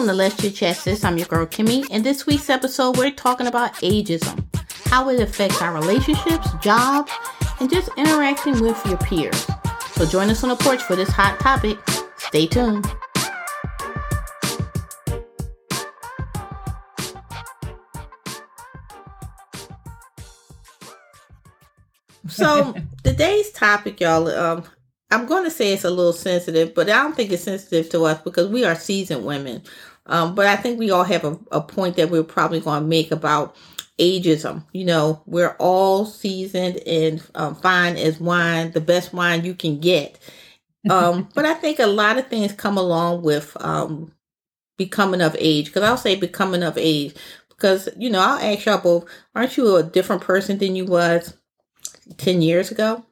Welcome to Let's Chit Chat Sis. I'm your girl Kimmy. In this week's episode, we're talking about ageism, how it affects our relationships, jobs, and just interacting with your peers. So join us on the porch for this hot topic. Stay tuned. So today's topic, y'all, um, I'm going to say it's a little sensitive, but I don't think it's sensitive to us because we are seasoned women. Um, but I think we all have a, a point that we're probably going to make about ageism. You know, we're all seasoned and um, fine as wine, the best wine you can get. Um, but I think a lot of things come along with um, becoming of age. Because I'll say becoming of age because you know I'll ask y'all both: Aren't you a different person than you was ten years ago?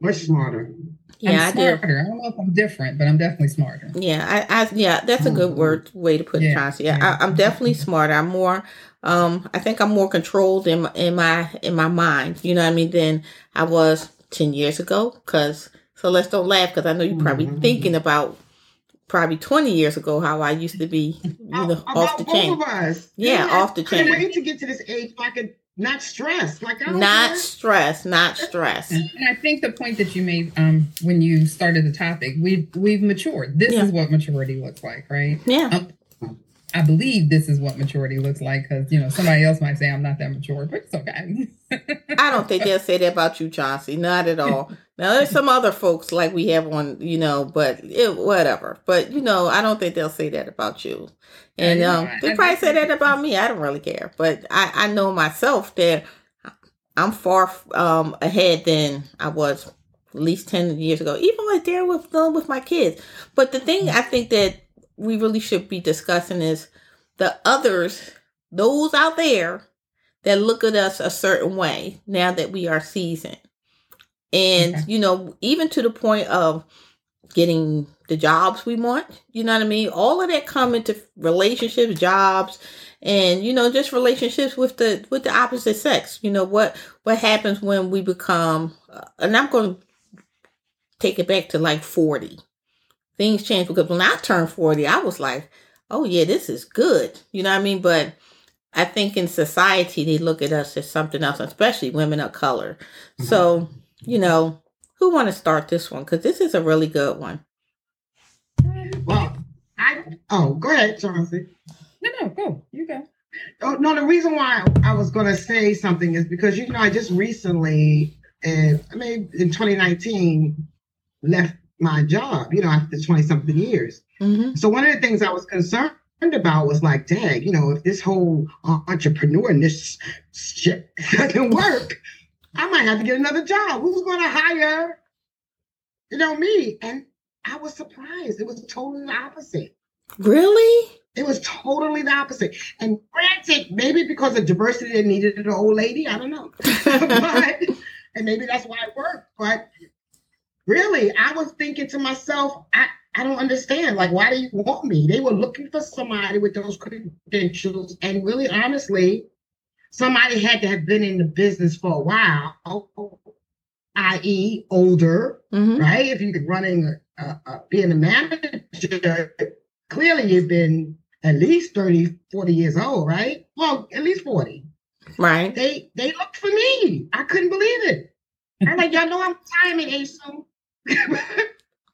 Much smarter. Yeah, I'm smarter. I, I, don't know if I'm different, but I'm definitely smarter. Yeah, I, I yeah, that's a good mm-hmm. word way to put it, Chauncey. Yeah, yeah. I, am definitely smarter. I'm more. Um, I think I'm more controlled in my, in my in my mind. You know what I mean? Than I was ten years ago. Cause so let's don't laugh because I know you're probably mm-hmm. thinking about probably 20 years ago how I used to be, you know, off the chain. Yeah, off the chain. I wait to get to this age so I could not stress. Like I not care. stress, not stress. And I think the point that you made um, when you started the topic, we've we've matured. This yeah. is what maturity looks like, right? Yeah. Um, I believe this is what maturity looks like because you know somebody else might say I'm not that mature, but it's okay. I don't think they'll say that about you, Chauncey. Not at all. Now there's some other folks like we have on, you know, but it, whatever. But you know, I don't think they'll say that about you. And um, they probably say that about me. I don't really care, but I, I know myself that I'm far um, ahead than I was at least ten years ago. Even like there with with my kids. But the thing I think that we really should be discussing is the others, those out there that look at us a certain way now that we are seasoned. And, okay. you know, even to the point of getting the jobs we want, you know what I mean? All of that come into relationships, jobs, and you know, just relationships with the with the opposite sex. You know what what happens when we become uh, and I'm going to take it back to like 40 things change because when I turned 40, I was like, oh yeah, this is good. You know what I mean? But I think in society, they look at us as something else, especially women of color. Mm-hmm. So, you know, who want to start this one? Because this is a really good one. Well, I, oh, go ahead, Chauncey. No, no, go. You go. Oh, no, the reason why I was going to say something is because, you know, I just recently, uh, I mean, in 2019, left my job, you know, after 20 something years. Mm-hmm. So one of the things I was concerned about was like, dang, you know, if this whole entrepreneur and this shit doesn't work, I might have to get another job. Who's going to hire, you know, me? And I was surprised. It was totally the opposite. Really? It was totally the opposite. And granted, maybe because of diversity, they needed an old lady. I don't know. but, and maybe that's why it worked. But really, I was thinking to myself, I, I don't understand. Like, why do you want me? They were looking for somebody with those credentials. And really, honestly, somebody had to have been in the business for a while, i.e., older, mm-hmm. right? If you're running, a, a, a, being a manager, clearly you've been at least 30, 40 years old, right? Well, at least 40. Right. They they looked for me. I couldn't believe it. I'm like, y'all know I'm timing age soon.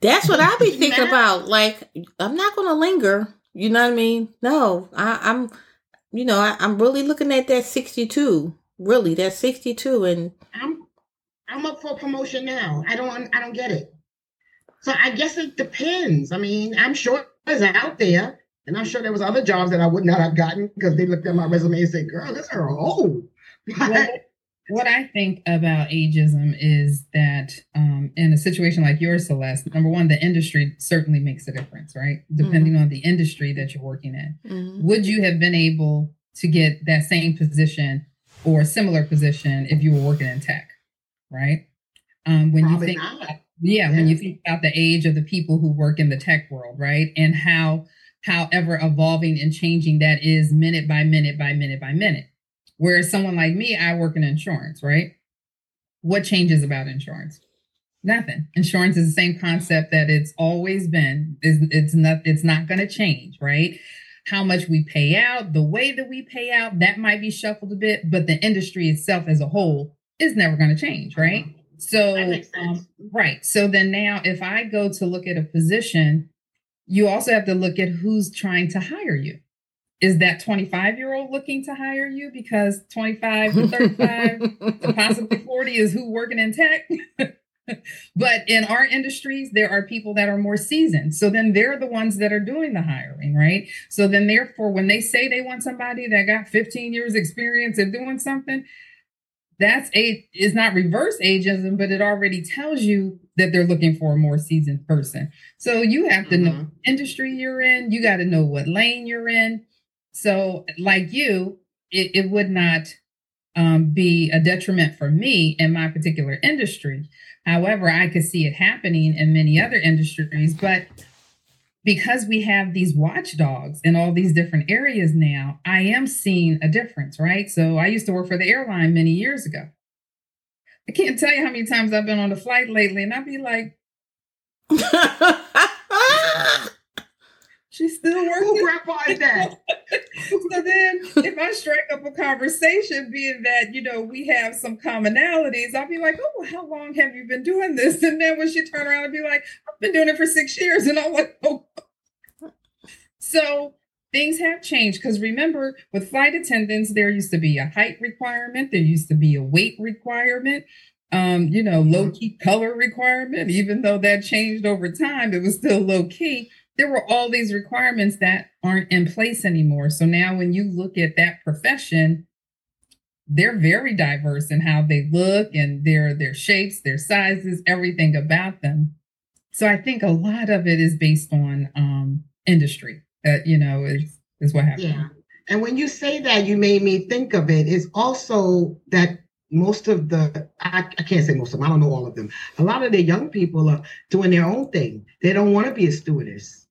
That's what I be thinking about. Like, I'm not gonna linger. You know what I mean? No, I, am You know, I, am really looking at that 62. Really, that 62, and I'm I'm up for promotion now. I don't I don't get it. So I guess it depends. I mean, I'm sure it's out there, and I'm sure there was other jobs that I would not have gotten because they looked at my resume and said, "Girl, this is old." But, what I think about ageism is that um, in a situation like yours, Celeste, number one, the industry certainly makes a difference, right? Depending mm-hmm. on the industry that you're working in. Mm-hmm. Would you have been able to get that same position or a similar position if you were working in tech, right? Um, when Probably you think, yeah, yeah, when you think about the age of the people who work in the tech world, right? And how, however, evolving and changing that is minute by minute by minute by minute Whereas someone like me, I work in insurance, right? What changes about insurance? Nothing. Insurance is the same concept that it's always been. It's, it's not. It's not going to change, right? How much we pay out, the way that we pay out, that might be shuffled a bit, but the industry itself as a whole is never going to change, right? Mm-hmm. So, That makes sense. um, right. So then now, if I go to look at a position, you also have to look at who's trying to hire you. Is that 25 year old looking to hire you because 25 to 35 to possibly 40 is who working in tech? but in our industries, there are people that are more seasoned. So then they're the ones that are doing the hiring, right? So then, therefore, when they say they want somebody that got 15 years experience at doing something, that's a is not reverse ageism, but it already tells you that they're looking for a more seasoned person. So you have to know Mhm. what industry you're in, you got to know what lane you're in. So, like you, it, it would not um, be a detriment for me in my particular industry. However, I could see it happening in many other industries, but because we have these watchdogs in all these different areas now, I am seeing a difference, right? So I used to work for the airline many years ago. I can't tell you how many times I've been on a flight lately, and I'd be like, she's still Who working. grandpa is that? so then if I strike up a conversation, being that, you know, we have some commonalities, I'll be like, oh, how long have you been doing this? And then when she turn around and be like, I've been doing it for six years. And I'm like, oh. So things have changed because remember, with flight attendants, there used to be a height requirement, there used to be a weight requirement. Um, you know, low key color requirement, even though that changed over time, it was still low key there were all these requirements that aren't in place anymore. So now when you look at that profession, they're very diverse in how they look and their their shapes, their sizes, everything about them. So I think a lot of it is based on um industry. That you know is is what happens. Yeah. And when you say that, you made me think of it. Is also that most of the I, I can't say most of them. I don't know all of them. A lot of the young people are doing their own thing. They don't want to be a stewardess.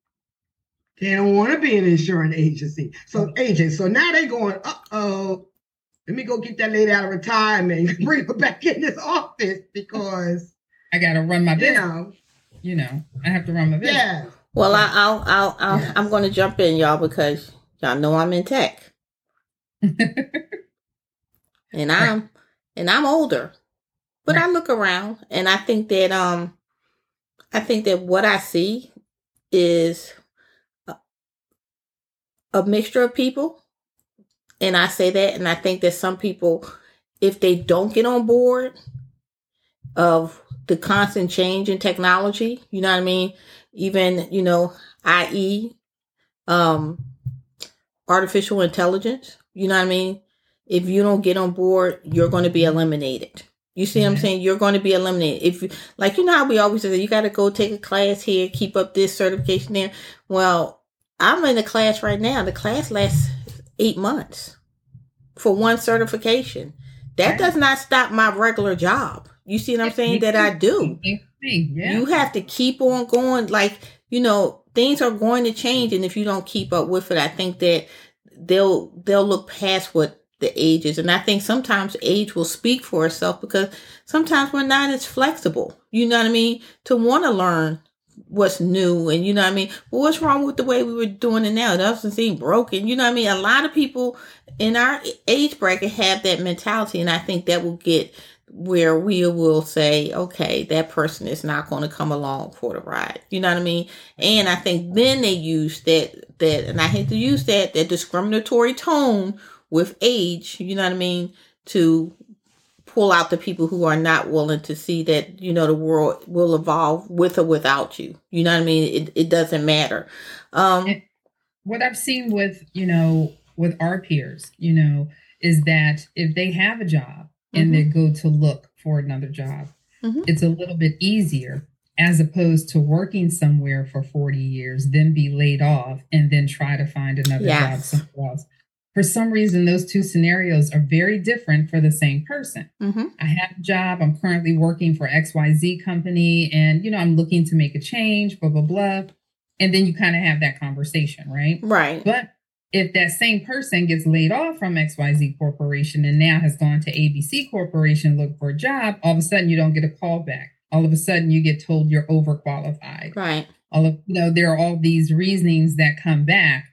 They don't want to be an insurance agency. So agent. So now they going, uh oh. Let me go get that lady out of retirement and bring her back in this office because I gotta run my you business. know, You know, I have to run my business. yeah. well, I, I'll, I'll, I'll Yes. I'm going to jump in, y'all, because y'all know I'm in tech, and I'm, and I'm older, but I look around, and I think that, um, I think that what I see is a, a mixture of people, and I say that, and I think that some people, if they don't get on board of the constant change in technology, you know what I mean? Even, you know, i.e., um, artificial intelligence, you know what I mean? If you don't get on board, you're going to be eliminated. You see what I'm Mhm. saying? You're going to be eliminated. If you, like, you know how we always say, you got to go take a class here, keep up this certification there. Well, I'm in a class right now. The class lasts eight months for one certification. That does not stop my regular job. You see what I'm saying? That I do. Yeah. You have to keep on going. Like, you know, things are going to change. And if you don't keep up with it, I think that they'll, they'll look past what the age is. And I think sometimes age will speak for itself because sometimes we're not as flexible. You know what I mean? To want to learn what's new and you know what I mean? Well, what's wrong with the way we were doing it now? It doesn't seem broken. You know what I mean? A lot of people in our age bracket have that mentality. And I think that will get where we will say, okay, that person is not going to come along for the ride. You know what I mean? And I think then they use that that, and I hate to use that that discriminatory tone with age. You know what I mean? To pull out the people who are not willing to see that you know the world will evolve with or without you. You know what I mean? It it doesn't matter. Um, what I've seen with, you know, with our peers, you know, is that if they have a job and they go to look for another job, Mhm. it's a little bit easier as opposed to working somewhere for 40 years, then be laid off and then try to find another job somewhere else. For some reason, those two scenarios are very different for the same person. mhm. I have a job. I'm currently working for XYZ company and, you know, I'm looking to make a change, blah, blah, blah. And then you kind of have that conversation, right? Right. But if that same person gets laid off from XYZ Corporation and now has gone to ABC Corporation look for a job, all of a sudden you don't get a call back. all of a sudden you get told you're overqualified. Right. All of you know, there are all these reasonings that come back.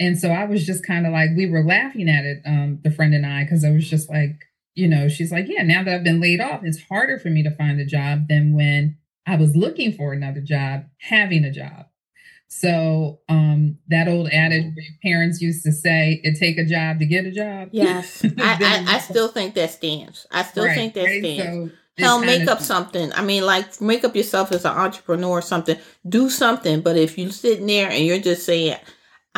And so I was just kind of like, we were laughing at it, um, the friend and I, because I was just like, you know, she's like, yeah, now that I've been laid off, it's harder for me to find a job than when I was looking for another job, having a job. So um, that old adage where your parents used to say, "It take a job to get a job." Yes, I, I, I, still think that stands. I still right, think that right? stands. So Hell, make up something. I mean, like make up yourself as an entrepreneur or something. Do something. But if you're sitting there and you're just saying,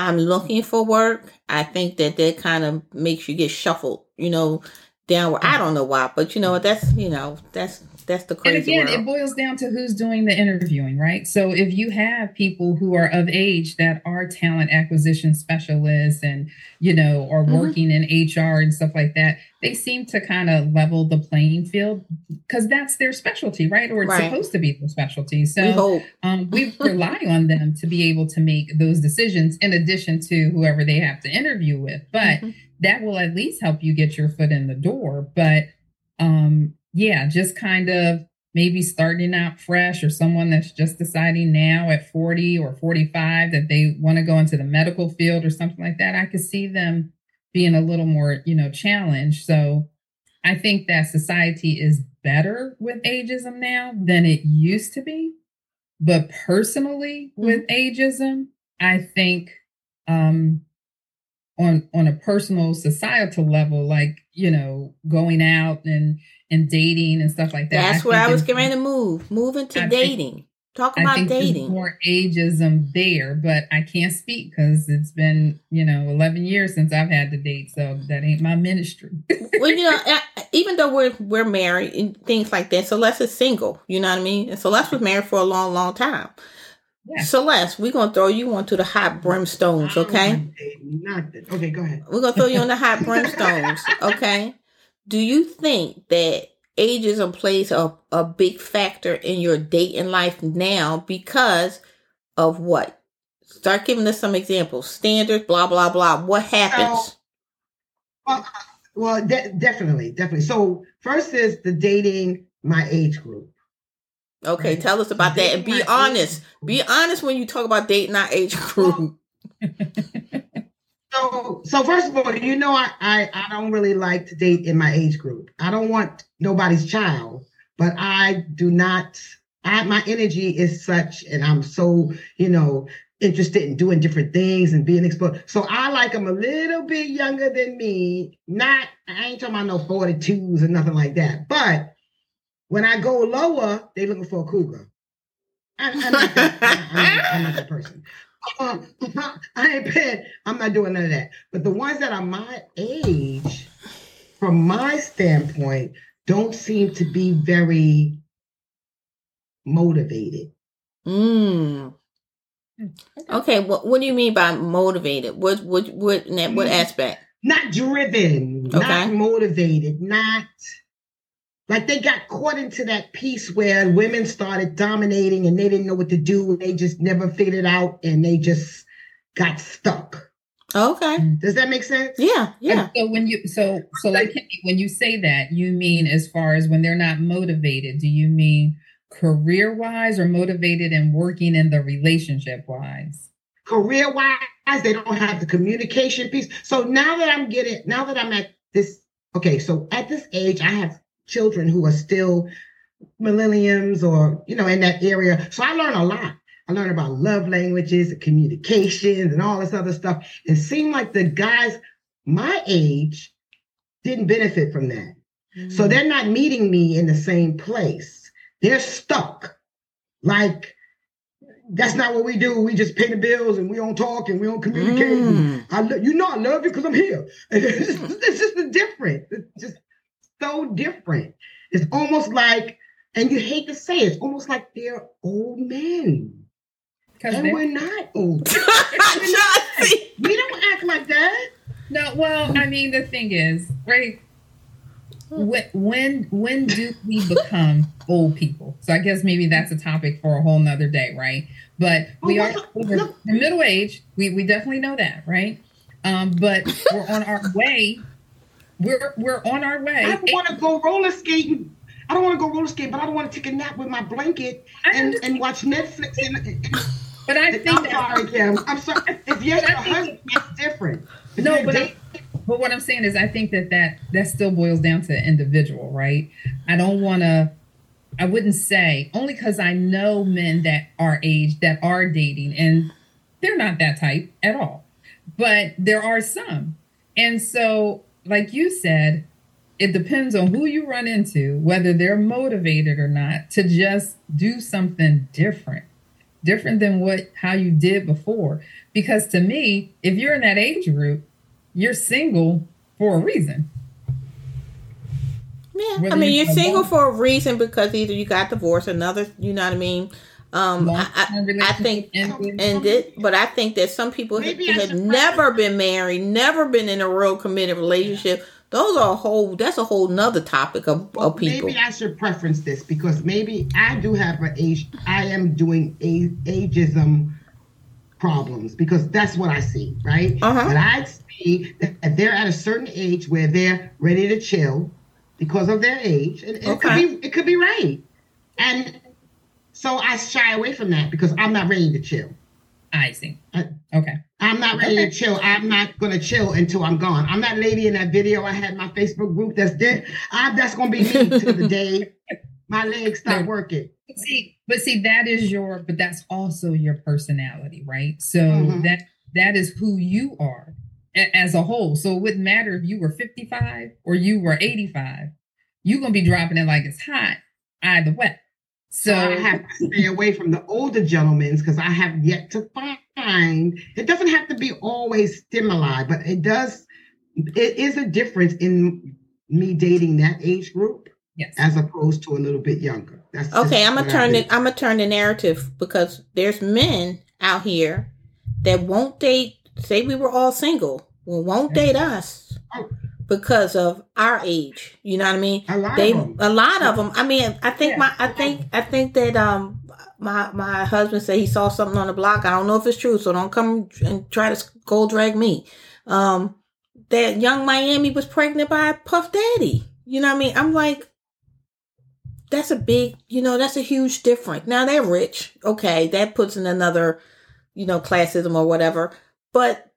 "I'm looking for work," I think that that kind of makes you get shuffled. You know, downward. I mm. don't know why, but you know that's you know that's that's the crazy. And again, world. it boils down to who's doing the interviewing, right? So if you have people who are of age that are talent acquisition specialists and you know are mm-hmm. working in HR and stuff like that, they seem to kind of level the playing field because that's their specialty, right? Or it's right. supposed to be their specialty. So we, um, we rely on them to be able to make those decisions in addition to whoever they have to interview with. But mm-hmm. that will at least help you get your foot in the door. But um, yeah, just kind of maybe starting out fresh or someone that's just deciding now at 40 or 45 that they want to go into the medical field or something like that, I could see them being a little more, you know, challenged. So I think that society is better with ageism now than it used to be. But personally, mm-hmm. with ageism, I think um on on a personal societal level, like, you know, going out and and dating and stuff like that. That's I where I was getting to move, moving to I dating. Think, Talk about dating. more ageism there, but I can't speak because it's been, you know, 11 years since I've had to date. So that ain't my ministry. well, you know, even though we're, we're married and things like that, Celeste is single, you know what I mean? And Celeste was married for a long, long time. Yeah. Celeste, we're gonna throw you onto the hot brimstones, okay? Nothing. Okay, go ahead. We're gonna throw you on the hot brimstones, okay? Do you think that ageism plays a, a big factor in your dating life now because of what? Start giving us some examples. Standards, blah, blah, blah. What happens? well, uh, well de- definitely, definitely. So, first is the dating my age group. Okay, right? tell us about that and be honest. Be honest when you talk about dating our age group. So, so first of all, you know, I, I, I don't really like to date in my age group. I don't want nobody's child, but I do not. I, my energy is such, and I'm so, you know, interested in doing different things and being exposed. So I like them a little bit younger than me. Not, I ain't talking about no 42s or nothing like that. But when I go lower, they looking for a cougar. I, am not, not that person. Um, I ain't paying. I'm not doing none of that. But the ones that are my age, from my standpoint, don't seem to be very motivated. Mm. Okay, what what do you mean by motivated? What what what what, what aspect? Not driven, okay. not motivated, not like they got caught into that piece where women started dominating and they didn't know what to do. And they just never figured it out and they just got stuck. Okay. Does that make sense? Yeah. Yeah. And so when you so so like when you say that, you mean as far as when they're not motivated, do you mean career wise or motivated and working in the relationship wise? Career wise, they don't have the communication piece. So now that I'm getting now that I'm at this okay, so at this age, I have children who are still millenniums or, you know, in that area. So I learn a lot. I learned about love languages and communications and all this other stuff. It seemed like the guys my age didn't benefit from that. Mm-hmm. So mm. they're not meeting me in the same place. They're stuck. Like, that's not what we do. We just pay the bills and we don't talk and we don't communicate. Mm. I, you know, I love you because I'm here. it's, just, it's just different. It's just so different. It's almost like, and you hate to say it, it's almost like they're old men. And they're... we're not old. we're not, we don't act like that. No, well, I mean, the thing is, right? When when when do we become old people? So I guess maybe that's a topic for a whole nother day, right? But we are we're middle age. We we definitely know that, right? Um, but we're on our way we're we're on our way. I want to go roller skating. I don't want to go roller skate, but I don't want to take a nap with my blanket and, and watch Netflix. And, and, but I think I'm sorry, Kim. I'm sorry. If you're your husband, it's different. If no, but but what I'm saying is, I think that that that still boils down to individual, right? I don't want to. I wouldn't say only because I know men that are age that are dating, and they're not that type at all. But there are some, and so like you said, it depends on who you run into, whether they're motivated or not, to just do something different, different than what how you did before. Because to me, if you're in that age group, you're single for a reason. Yeah, Whether I mean, you're single for a reason because either you got divorced, another, you know what I mean. Um, I, I, think ended. ended, but I think that some people Maybe had never been married, never been in a real committed relationship. Those are a whole. That's a whole nother topic of, well, of people. Maybe I should preference this because maybe I do have an age. I am doing a, ageism problems because that's what I see, right? Uh-huh. But I see that they're at a certain age where they're ready to chill because of their age, and, okay. it could be it could be right, and so I shy away from that because I'm not ready to chill. I see. I, okay. I'm not ready okay. to chill. I'm not going to chill until I'm gone. I'm that lady in that video I had my Facebook group that's dead. I, that's going to be me to the day my legs stop working. See, but see, that is your, but that's also your personality, right? So mm-hmm. that that is who you are as a whole. So it wouldn't matter if you were 55 or you were 85. You're gonna be dropping it like it's hot either way. So I have to stay away from the older gentlemen because I have yet to find. It doesn't have to be always stimuli, but it does. It is a difference in me dating that age group, yes, as opposed to a little bit younger. That's okay. I'm gonna turn it. I'm gonna turn the narrative because there's men out here that won't date. Say we were all single, well, won't date us. Oh because of our age. You know what I mean? A lot they, of them. A lot of them. I mean, I think yeah. my, I think, I think that um, my my husband said he saw something on the block. I don't know if it's true, so don't come and try to gold drag me. Um, that Yung Miami was pregnant by Puff Daddy. You know what I mean? I'm like, that's a big, you know, that's a huge difference. Now they're rich, okay, that puts in another, you know, classism or whatever. But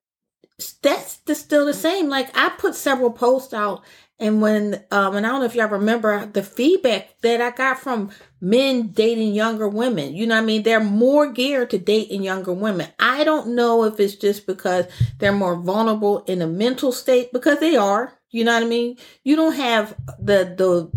that's the, still the same. Like I put several posts out, and when um, and I don't know if y'all remember the feedback that I got from men dating younger women. You know what I mean? They're more geared to dating younger women. I don't know if it's just because they're more vulnerable in a mental state because they are. You know what I mean? You don't have the the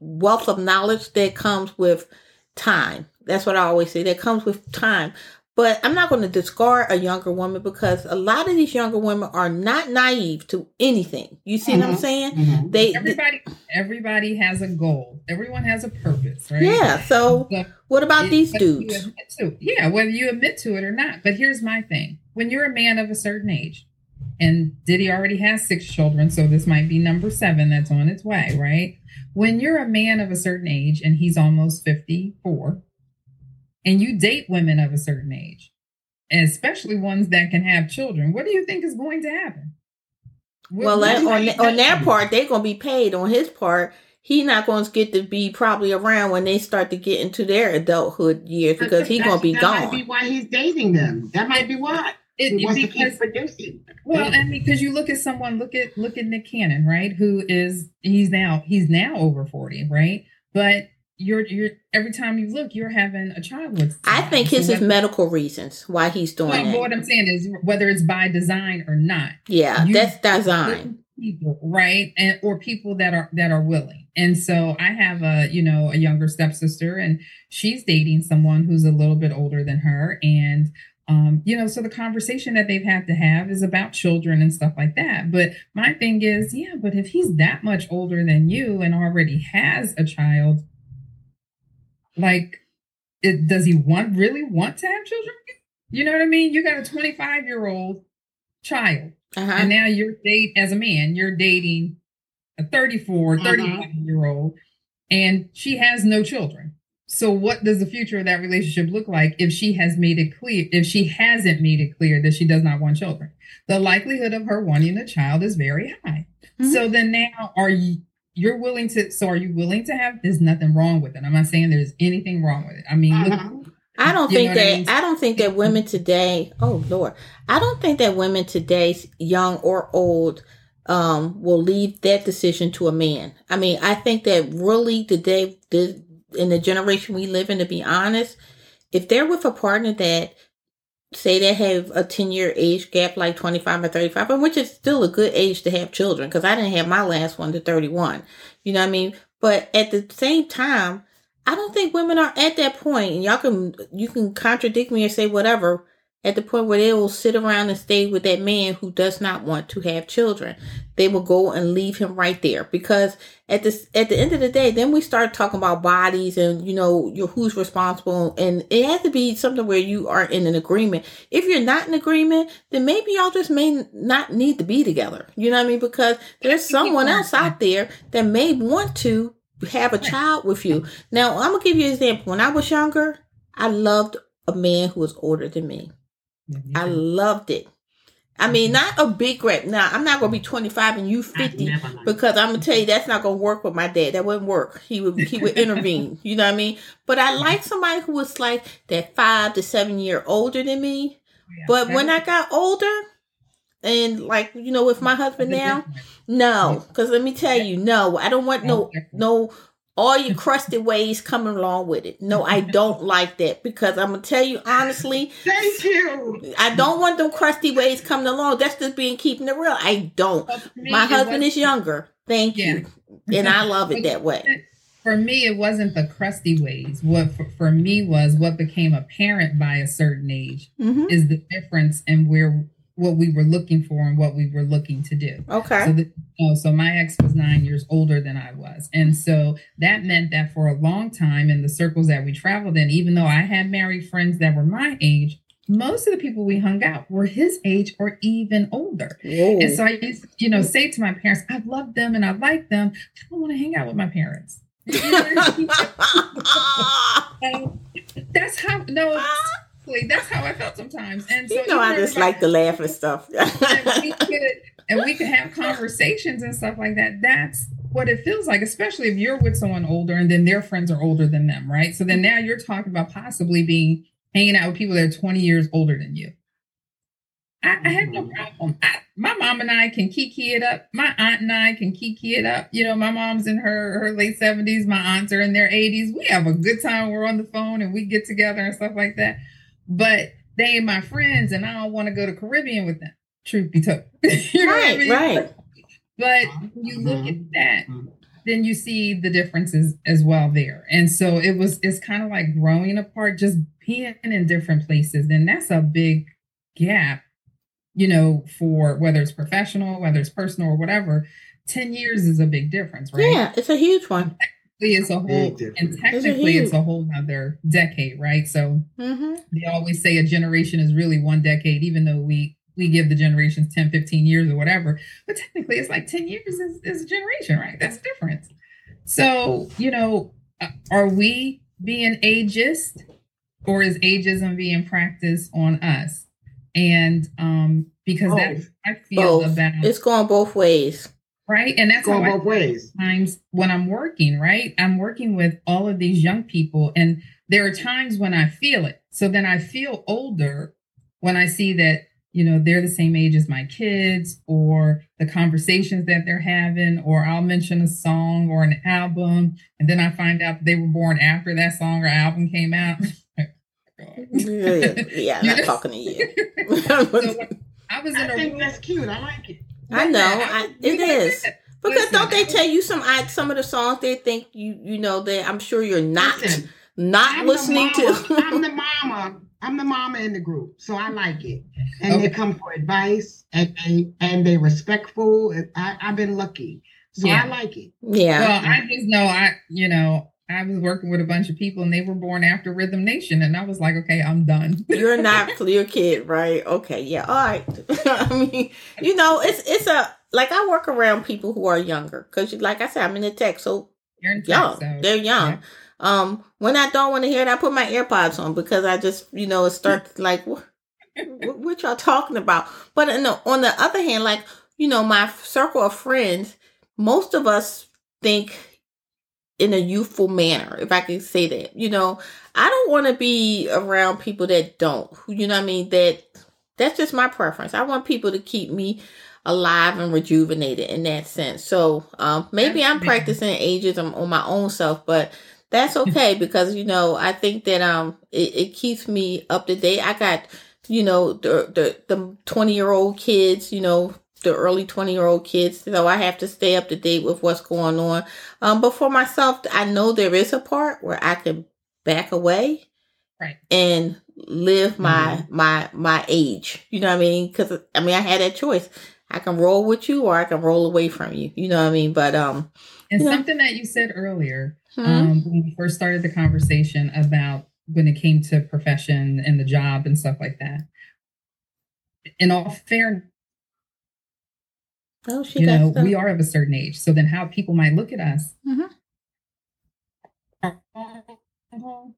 wealth of knowledge that comes with time. That's what I always say. That comes with time. But I'm not going to discard a younger woman because a lot of these younger women are not naive to anything. You see mm-hmm. what I'm mm-hmm. saying? Mm-hmm. They everybody everybody has a goal. Everyone has a purpose, right? Yeah. So, so what about it, these dudes? yeah, whether you admit to it or not. But here's my thing: when you're a man of a certain age, and Diddy already has six children, so this might be number seven that's on its way, right? When you're a man of a certain age and he's almost 54 and you date women of a certain age, especially ones that can have children, what do you think is going to happen? What, well, that, on, on their part, they're going to be paid. On his part, he's not going to get to be probably around when they start to get into their adulthood years because he's going to be that gone. That might be why he's dating them. That might be why. It, he wants because, to keep producing. Well, and because you look at someone, look at look at Nick Cannon, right? Who is he's now he's now over forty, right? But you're you're every time you look, you're having a child with. I think his is medical reasons why he's doing well, it. What I'm saying is whether it's by design or not. Yeah, that's design. People, right, and or people that are that are willing. And so I have a you know a younger stepsister, and she's dating someone who's a little bit older than her, and um, you know, so the conversation that they've had to have is about children and stuff like that. But my thing is, yeah, but if he's that much older than you and already has a child, like, it, does he want really want to have children? You know what I mean? You got a 25 year old child, uh-huh. and now you're date as a man, you're dating a 34, uh-huh. year old, and she has no children. So what does the future of that relationship look like if she has made it clear if she hasn't made it clear that she does not want children? The likelihood of her wanting a child is very high. Mm-hmm. So then now are you you're willing to so are you willing to have there's nothing wrong with it i'm not saying there's anything wrong with it i mean uh-huh. look, I don't think that I, mean? I, don't think that women today oh lord I don't think that women today young or old um will leave that decision to a man. I mean I think that really today the in the generation we live in to be honest if they're with a partner that say they have a 10 year age gap like 25 or 35 which is still a good age to have children because i didn't have my last one to 31 you know what i mean? But at the same time i don't think women are at that point and y'all can you can contradict me or say whatever at the point where they will sit around and stay with that man who does not want to have children. They will go and leave him right there because at this at the end of the day, then we start talking about bodies and you know who's responsible, and it has to be something where you are in an agreement. If you're not in agreement, then maybe y'all just may not need to be together. You know what I mean? Because there's someone else out there that may want to have a child with you. Now I'm gonna give you an example. When I was younger, I loved a man who was older than me. Mm-hmm. I loved it. I mean, mm-hmm. not a big rep. Now, I'm not gonna be 25 and you 50 because I'm gonna tell you that's not gonna work with my dad. That wouldn't work. He would he would intervene. You know what I mean? But I like somebody who was like that five to seven year older than me. Yeah, but when I got older, and like you know, with my husband now, no, because let me tell you, no, I don't want no no all your crusty ways coming along with it. No, I don't like that because I'm gonna tell you honestly. Thank you. I don't want them crusty ways coming along. That's just being keeping it real. I don't. My husband is younger. Thank yeah. you, and I love it that way. For me, it wasn't the crusty ways. What for, for me was what became apparent by a certain age mm-hmm. is the difference in where what we were looking for and what we were looking to do. Okay. So, the, oh, so my ex was nine years older than I was. And so that meant that for a long time in the circles that we traveled in, even though I had married friends that were my age, most of the people we hung out were his age or even older. Whoa. And so I used to, you know, say to my parents, I love them and I like them. I don't want to hang out with my parents. that's how no that's how I felt sometimes. And so you know, I just like to laugh and stuff. and, we could, and we could have conversations and stuff like that. That's what it feels like, especially if you're with someone older and then their friends are older than them, right? So then now you're talking about possibly being hanging out with people that are 20 years older than you. I, I have no mm-hmm. problem. I, my mom and I can kiki it up. My aunt and I can kiki it up. You know, my mom's in her her late seventies. My aunts are in their eighties. We have a good time. We're on the phone and we get together and stuff like that but they my friends and I don't want to go to Caribbean with them. Truth be told. you know right, I mean? right. But you look mm-hmm. at that, mm-hmm. then you see the differences as well there. And so it was it's kind of like growing apart, just being in different places. And that's a big gap, you know, for whether it's professional, whether it's personal or whatever. 10 years is a big difference, right? Yeah, it's a huge one it's a whole and technically it's a, whole other decade, right? So mm-hmm. they always say a generation is really one decade, even though we we give the generations 10, 15 years or whatever. But technically it's like 10 years is, is a generation, right? That's different. So, you know, uh, are we being ageist or is ageism being practiced on us? And um because both. that I feel both. about it's going both ways right? And that's Going how both ways. times when i'm working right? I'm working with all of these young people and there are times when i feel it. So then i feel older when i see that you know they're the same age as my kids or the conversations that they're having or i'll mention a song or an album and then i find out that they were born after that song or album came out. Yeah, yeah, I'm not talking to you. so, I was I in a think that's cute. I like it. I know I, it is because listen, don't they tell you some I, some of the songs they think you you know that I'm sure you're not listen, not I'm listening to. I'm the mama. I'm the mama in the group, so I like it, and okay. they come for advice, and they and they respectful. I, I've been lucky, so yeah. I like it. Yeah. Well, I just know I you know I was working with a bunch of people and they were born after Rhythm Nation. And I was like, okay, I'm done. You're not your kid, right? Okay, yeah. All right. I mean, you know, it's it's a like I work around people who are younger because, like I said, I'm in the tech, so You're tech, young. So, They're young. Yeah. Um, when I don't want to hear it, I put my AirPods on because I just, you know, it starts like, what, what y'all talking about? But the, on the other hand, like, you know, my circle of friends, most of us think in a youthful manner, if I can say that. You know, I don't want to be around people that don't. You know what I mean? That that's just my preference. I want people to keep me alive and rejuvenated in that sense. So um, maybe I'm practicing ageism on my own self, but that's okay because you know I think that um it, it keeps me up to date. I got you know the the the 20 year old kids, you know the early 20 year old kids. So I have to stay up to date with what's going on. Um, but for myself, I know there is a part where I can back away. Right. And live my, mm-hmm. my, my age. You know what I mean? Cause I mean, I had that choice. I can roll with you or I can roll away from you. You know what I mean? But, um, and something know. that you said earlier, hmm um, when we first started the conversation about when it came to profession and the job and stuff like that. In all fairness, Oh, you know, we are of a certain age. So then how people might look at us. Mm-hmm.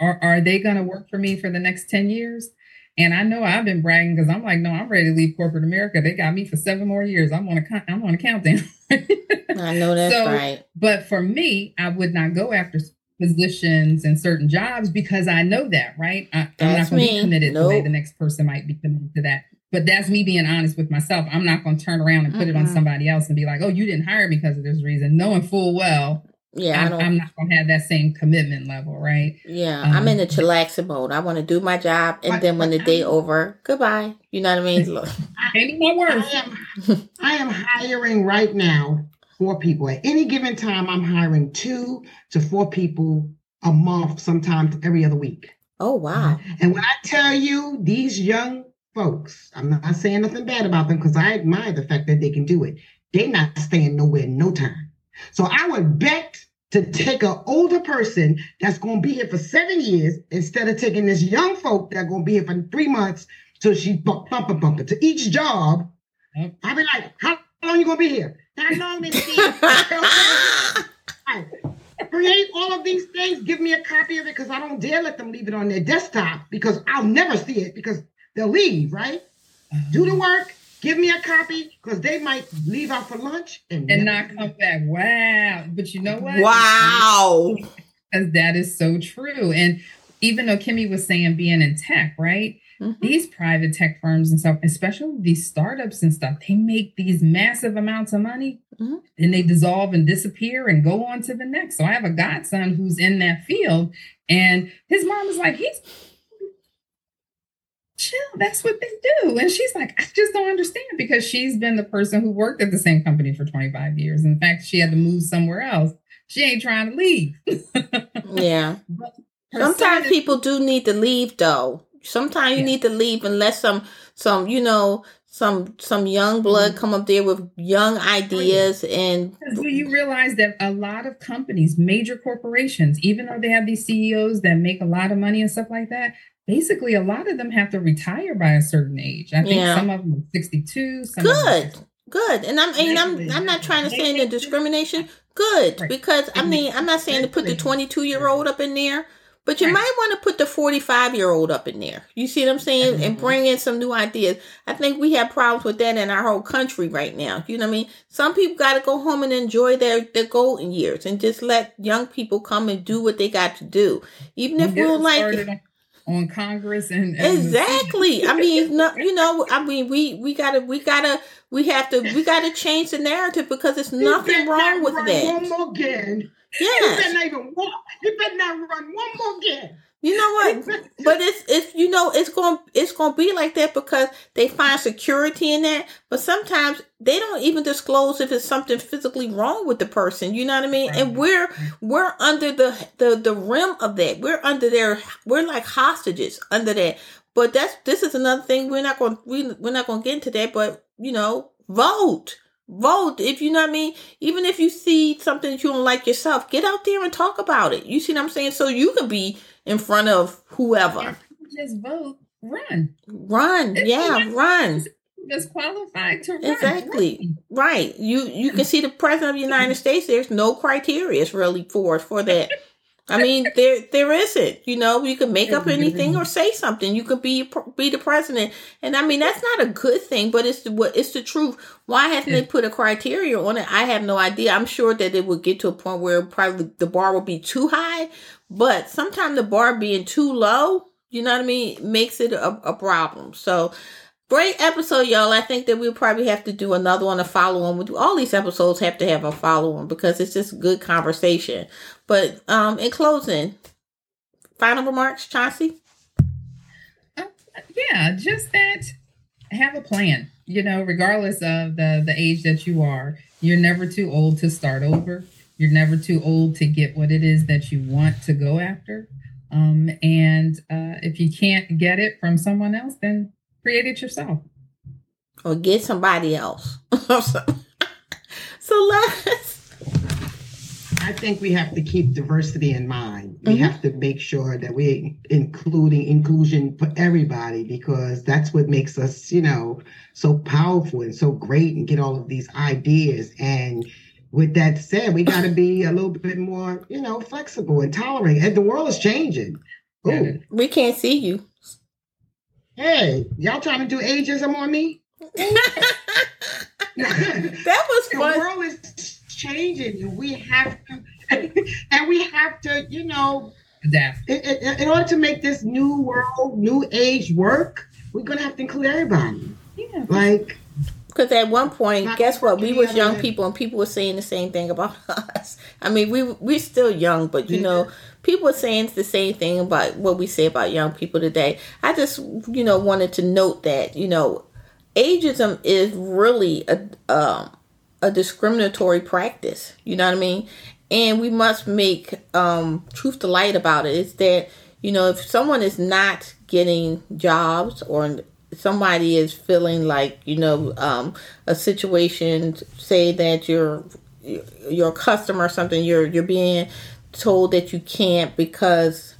Are, are they going to work for me for the next 10 years? And I know I've been bragging because I'm like, no, I'm ready to leave corporate America. They got me for seven more years. I'm on a I'm on a countdown. I know that's so, right. But for me, I would not go after positions and certain jobs because I know that, right? I, am not going to be committed nope. the way the next person might be committed to that. But that's me being honest with myself. I'm not going to turn around and put mm-hmm. it on somebody else and be like, oh, you didn't hire me because of this reason, knowing full well. Yeah, I'm, I'm not going to have that same commitment level, right? Yeah, um, I'm in the chillaxing mode. I want to do my job, and then when the day over, goodbye. You know what I mean? Ain't my words. I am, I am hiring right now four people. At any given time, I'm hiring two to four people a month, sometimes every other week. Oh wow! And when I tell you these young folks, I'm not saying nothing bad about them because I admire the fact that they can do it. They're not staying nowhere no time. So I would bet to take an older person that's going to be here for seven years instead of taking this young folk that's going to be here for three months till she bump, bump, bump, bump. To each job, I'll be like, how long you going to be here? How long, Miss Create all of these things. Give me a copy of it because I don't dare let them leave it on their desktop because I'll never see it because they'll leave, right? Do the work, give me a copy because they might leave out for lunch and, and not come back. Wow. But you know what? Wow. Because that is so true. And even though Kimmy was saying being in tech, right? Mm-hmm. These private tech firms and stuff, especially these startups and stuff, they make these massive amounts of money mm-hmm. and they dissolve and disappear and go on to the next. So I have a godson who's in that field, and his mom is like, he's chill. That's what they do. And she's like, I just don't understand because she's been the person who worked at the same company for 25 years. In fact, she had to move somewhere else. She ain't trying to leave. yeah. Sometimes is- people do need to leave though. Sometimes you yeah. need to leave unless some some, you know, some some young blood mm-hmm. come up there with young ideas and do you realize that a lot of companies major corporations even though they have these ceos that make a lot of money and stuff like that basically a lot of them have to retire by a certain age. I think yeah. some of them are 62. Good. Good. And I'm and I'm I'm not trying to say any discrimination. Good. Because I mean I'm not saying to put the 22 year old up in there. But you might want to put the 45 year old up in there. You see what I'm saying? And bring in some new ideas. I think we have problems with that in our whole country right now. You know what I mean? Some people got to go home and enjoy their, their golden years and just let young people come and do what they got to do. Even if we're like on Congress and, and exactly. I mean, no, you know, I mean, we we gotta we gotta we have to we gotta change the narrative because there's nothing wrong with that. One more again. Yeah. You better not even walk. You better not run one more again. You know what? but it's it's you know it's going it's going to be like that because they find security in that. But sometimes they don't even disclose if it's something physically wrong with the person. You know what I mean? Right. And mm-hmm. we're we're under the the the rim of that. We're under their we're like hostages under that. But that's this is another thing we're not going we we're not going to get into that. But you know, vote vote if you know what I mean. Even if you see something that you don't like yourself, get out there and talk about it. You see what I'm saying? So you can be in front of whoever. Just vote, run, run, it's yeah, run. Disqualified to run. Exactly run. right. You you can see the president of the United States. There's no criteria really for for that. I mean, there there isn't. You know, you can make up anything or say something. You could be be the president, and I mean that's not a good thing, but it's the what it's the truth. Why hasn't they put a criteria on it? I have no idea. I'm sure that it would get to a point where probably the bar will be too high, but sometimes the bar being too low, you know what I mean, makes it a, a problem. So Great episode, y'all. I think that we'll probably have to do another one, a follow on. All these episodes have to have a follow on because it's just good conversation. But um, in closing, final remarks, Chauncey? Uh, yeah, just that have a plan. You know, regardless of the the age that you are, you're never too old to start over. You're never too old to get what it is that you want to go after. Um, and uh, if you can't get it from someone else, then create it yourself. Or get somebody else. so let's. I think we have to keep diversity in mind. We mm-hmm. have to make sure that we're including inclusion for everybody because that's what makes us, you know, so powerful and so great and get all of these ideas. And with that said, we got to be a little bit more, you know, flexible and tolerant. And the world is changing. Ooh. We can't see you. Hey, y'all trying to do ageism on me? that was fun. The world is changing, and we have to, and we have to, you know, adapt. In, in, in, order to make this new world, new age work, we're gonna have to include everybody. Yeah. Like, because at one point, guess what? We was young people, and people were saying the same thing about us. I mean, we we're still young, but you know people are saying the same thing about what we say about young people today. I just, you know, wanted to note that, you know, ageism is really a um, a discriminatory practice. You know what I mean? And we must make um, truth to light about it. Is that you know if someone is not getting jobs or somebody is feeling like you know um, a situation, say that you're your customer or something, you're you're being told that you can't because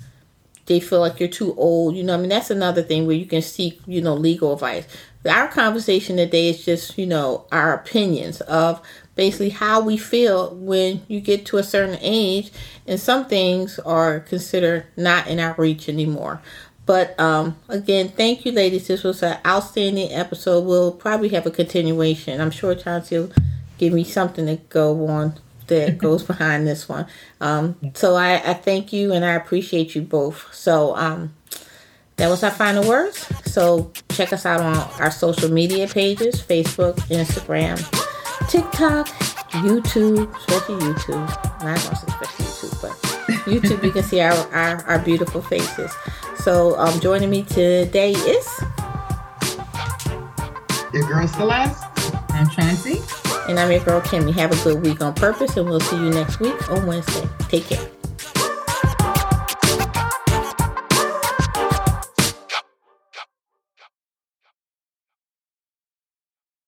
they feel like you're too old. You know, I mean, that's another thing where you can seek, you know, legal advice. Our conversation today is just, you know, our opinions of basically how we feel when you get to a certain age and some things are considered not in our reach anymore. But um, again, thank you, ladies. This was an outstanding episode. We'll probably have a continuation. I'm sure Chauncey will give me something to go on that goes behind this one. Um, so I, I, thank you and I appreciate you both. So um, that was our final words. So check us out on our social media pages Facebook, Instagram, TikTok, YouTube, especially YouTube. Not especially YouTube, but YouTube, you can see our, our, our beautiful faces. So um, joining me today is your girl Celeste. I'm Chauncey. And I'm your girl Kimmy. Have a good week on purpose, and we'll see you next week on Wednesday. Take care.